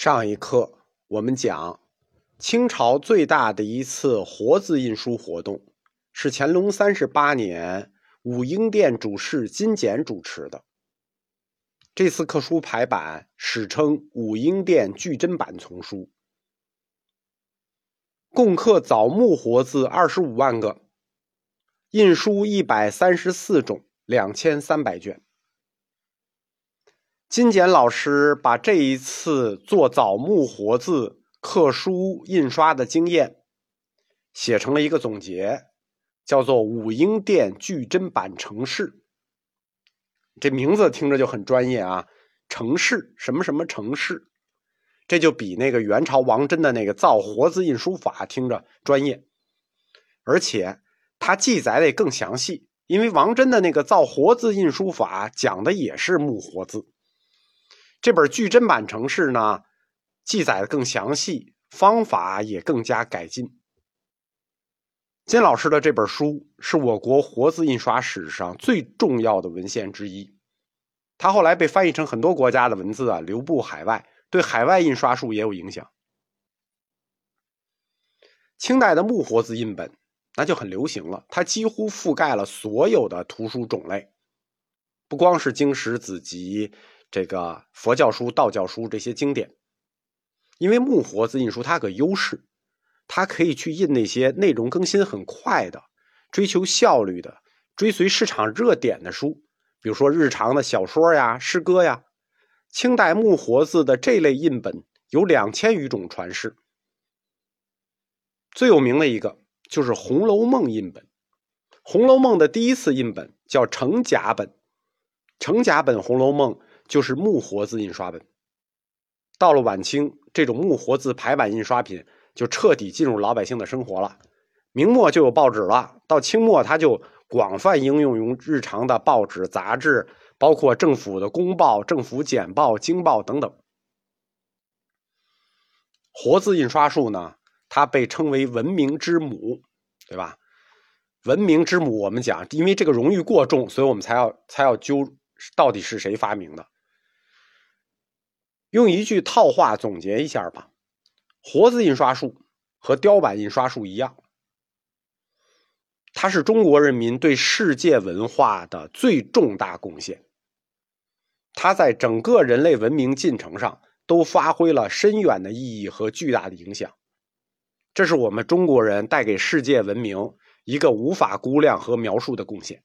上一课我们讲，清朝最大的一次活字印书活动是乾隆三十八年武英殿主事金简主持的。这次刻书排版史称武英殿巨珍版丛书，共刻枣木活字二十五万个，印书一百三十四种，两千三百卷。金简老师把这一次做枣木活字刻书印刷的经验写成了一个总结，叫做《武英殿巨珍版成式》。这名字听着就很专业啊，成式什么什么成式，这就比那个元朝王真的那个造活字印书法听着专业，而且它记载的也更详细，因为王真的那个造活字印书法讲的也是木活字。这本巨珍版城市呢，记载的更详细，方法也更加改进。金老师的这本书是我国活字印刷史上最重要的文献之一，它后来被翻译成很多国家的文字啊，流布海外，对海外印刷术也有影响。清代的木活字印本那就很流行了，它几乎覆盖了所有的图书种类，不光是经史子集。这个佛教书、道教书这些经典，因为木活字印书它有个优势，它可以去印那些内容更新很快的、追求效率的、追随市场热点的书，比如说日常的小说呀、诗歌呀。清代木活字的这类印本有两千余种传世，最有名的一个就是《红楼梦》印本，《红楼梦》的第一次印本叫程甲本，程甲本《红楼梦》。就是木活字印刷本，到了晚清，这种木活字排版印刷品就彻底进入老百姓的生活了。明末就有报纸了，到清末它就广泛应用于日常的报纸、杂志，包括政府的公报、政府简报、京报等等。活字印刷术呢，它被称为文明之母，对吧？文明之母，我们讲，因为这个荣誉过重，所以我们才要才要揪到底是谁发明的。用一句套话总结一下吧，活字印刷术和雕版印刷术一样，它是中国人民对世界文化的最重大贡献。它在整个人类文明进程上都发挥了深远的意义和巨大的影响。这是我们中国人带给世界文明一个无法估量和描述的贡献。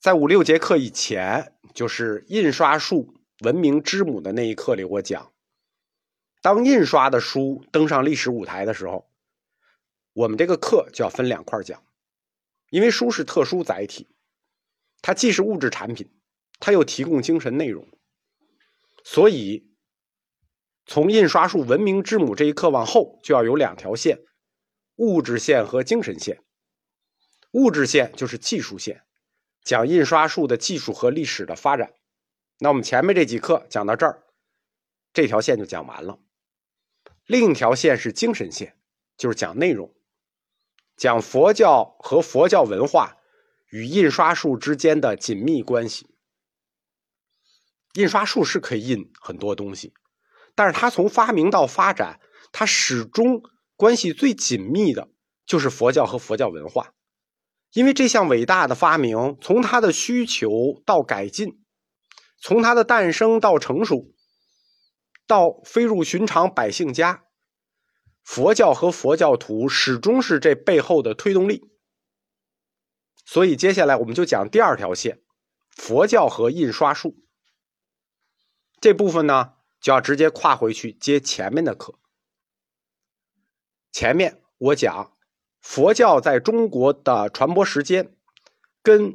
在五六节课以前，就是印刷术文明之母的那一课里，我讲，当印刷的书登上历史舞台的时候，我们这个课就要分两块讲，因为书是特殊载体，它既是物质产品，它又提供精神内容，所以从印刷术文明之母这一课往后，就要有两条线：物质线和精神线。物质线就是技术线。讲印刷术的技术和历史的发展，那我们前面这几课讲到这儿，这条线就讲完了。另一条线是精神线，就是讲内容，讲佛教和佛教文化与印刷术之间的紧密关系。印刷术是可以印很多东西，但是它从发明到发展，它始终关系最紧密的就是佛教和佛教文化。因为这项伟大的发明，从它的需求到改进，从它的诞生到成熟，到飞入寻常百姓家，佛教和佛教徒始终是这背后的推动力。所以，接下来我们就讲第二条线：佛教和印刷术。这部分呢，就要直接跨回去接前面的课。前面我讲。佛教在中国的传播时间，跟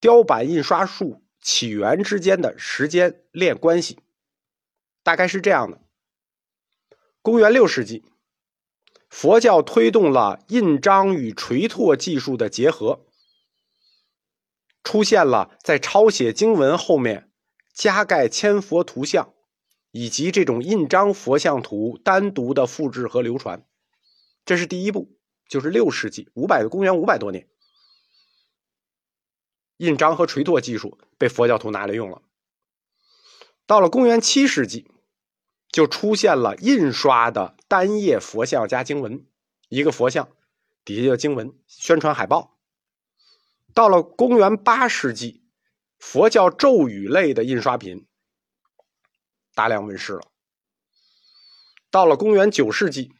雕版印刷术起源之间的时间链关系，大概是这样的：公元六世纪，佛教推动了印章与锤拓技术的结合，出现了在抄写经文后面加盖千佛图像，以及这种印章佛像图单独的复制和流传，这是第一步。就是六世纪五百公元五百多年，印章和锤拓技术被佛教徒拿来用了。到了公元七世纪，就出现了印刷的单页佛像加经文，一个佛像底下就经文，宣传海报。到了公元八世纪，佛教咒语类的印刷品大量问世了。到了公元九世纪，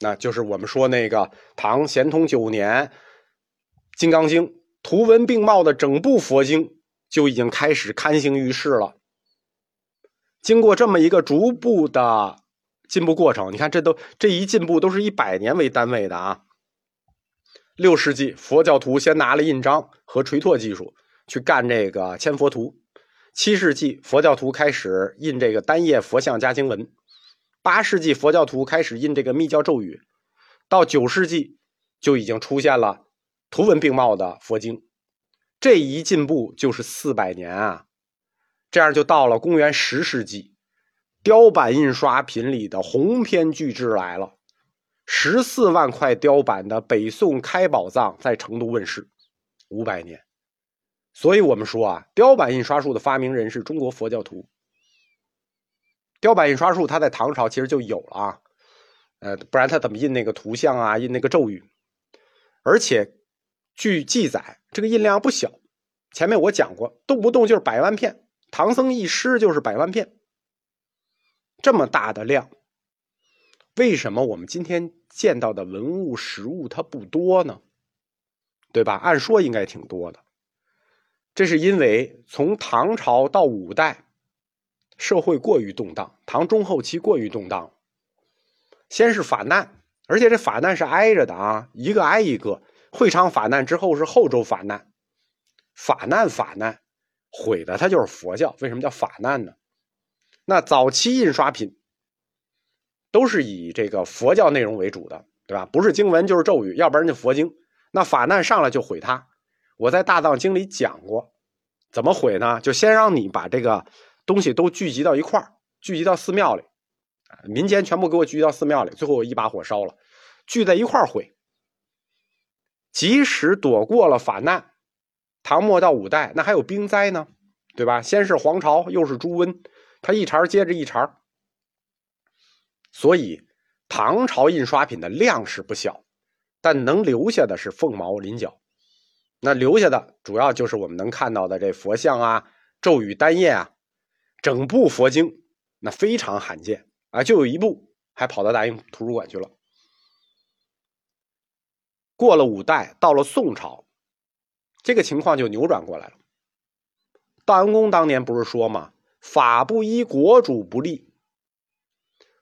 那就是我们说那个唐咸通九年，《金刚经》图文并茂的整部佛经就已经开始刊行于世了。经过这么一个逐步的进步过程，你看这都这一进步都是以百年为单位的啊。六世纪，佛教徒先拿了印章和锤拓技术去干这个千佛图。七世纪，佛教徒开始印这个单页佛像加经文。八世纪，佛教徒开始印这个密教咒语。到九世纪，就已经出现了图文并茂的佛经。这一进步就是四百年啊！这样就到了公元十世纪，雕版印刷品里的鸿篇巨制来了。十四万块雕版的北宋开宝藏在成都问世，五百年，所以我们说啊，雕版印刷术的发明人是中国佛教徒。雕版印刷术它在唐朝其实就有了啊，呃，不然它怎么印那个图像啊，印那个咒语？而且据记载，这个印量不小。前面我讲过，动不动就是百万片，唐僧一诗就是百万片，这么大的量。为什么我们今天见到的文物实物它不多呢？对吧？按说应该挺多的。这是因为从唐朝到五代，社会过于动荡，唐中后期过于动荡。先是法难，而且这法难是挨着的啊，一个挨一个。会昌法难之后是后周法难，法难法难，毁的它就是佛教。为什么叫法难呢？那早期印刷品。都是以这个佛教内容为主的，对吧？不是经文就是咒语，要不然就佛经。那法难上来就毁它。我在大藏经里讲过，怎么毁呢？就先让你把这个东西都聚集到一块儿，聚集到寺庙里，民间全部给我聚集到寺庙里，最后我一把火烧了，聚在一块儿毁。即使躲过了法难，唐末到五代那还有兵灾呢，对吧？先是黄巢，又是朱温，他一茬接着一茬。所以，唐朝印刷品的量是不小，但能留下的是凤毛麟角。那留下的主要就是我们能看到的这佛像啊、咒语单页啊，整部佛经那非常罕见啊，就有一部还跑到大英图书馆去了。过了五代，到了宋朝，这个情况就扭转过来了。道安公当年不是说吗？法不依，国主不立。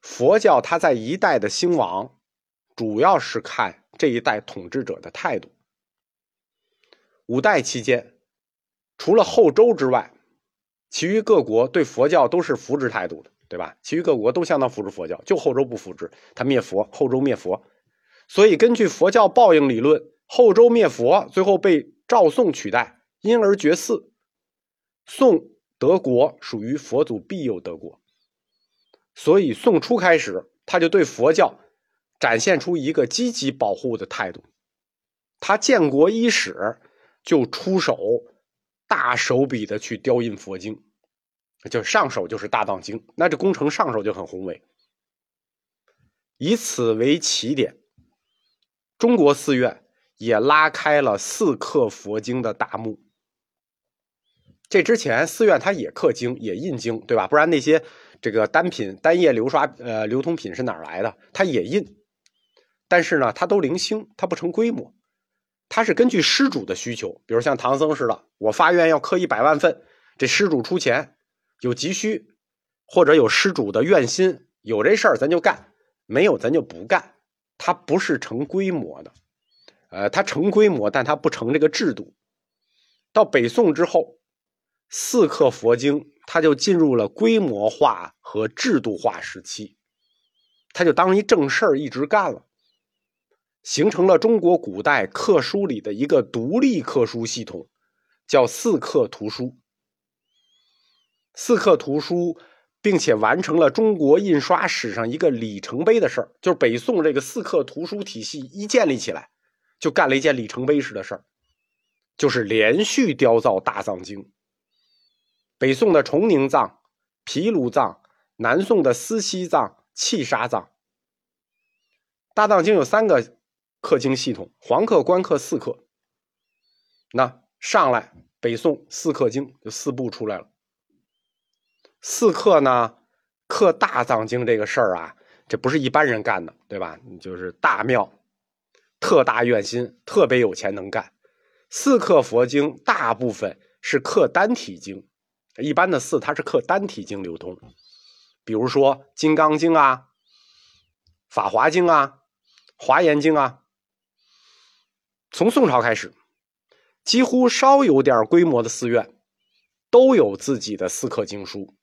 佛教它在一代的兴亡，主要是看这一代统治者的态度。五代期间，除了后周之外，其余各国对佛教都是扶植态度的，对吧？其余各国都相当扶持佛教，就后周不扶持，他灭佛，后周灭佛。所以，根据佛教报应理论，后周灭佛，最后被赵宋取代，因而绝嗣。宋德国属于佛祖庇佑德国。所以，宋初开始，他就对佛教展现出一个积极保护的态度。他建国伊始就出手，大手笔的去雕印佛经，就上手就是《大藏经》，那这工程上手就很宏伟。以此为起点，中国寺院也拉开了四刻佛经的大幕。这之前，寺院它也刻经，也印经，对吧？不然那些。这个单品单页流刷呃流通品是哪儿来的？它也印，但是呢，它都零星，它不成规模。它是根据施主的需求，比如像唐僧似的，我发愿要刻一百万份，这施主出钱，有急需，或者有施主的愿心，有这事儿咱就干，没有咱就不干。它不是成规模的，呃，它成规模，但它不成这个制度。到北宋之后，四刻佛经。他就进入了规模化和制度化时期，他就当一正事儿一直干了，形成了中国古代刻书里的一个独立刻书系统，叫四刻图书。四刻图书，并且完成了中国印刷史上一个里程碑的事儿，就是北宋这个四刻图书体系一建立起来，就干了一件里程碑式的事儿，就是连续雕造大藏经。北宋的崇宁藏、毗卢藏，南宋的思西藏、契沙藏。大藏经有三个刻经系统：黄刻、官刻、四刻。那上来北宋四刻经就四部出来了。四刻呢，刻大藏经这个事儿啊，这不是一般人干的，对吧？就是大庙、特大愿心、特别有钱能干。四刻佛经大部分是刻单体经，一般的寺它是刻单体经流通，比如说《金刚经》啊、《法华经》啊、《华严经》啊。从宋朝开始，几乎稍有点规模的寺院都有自己的四刻经书。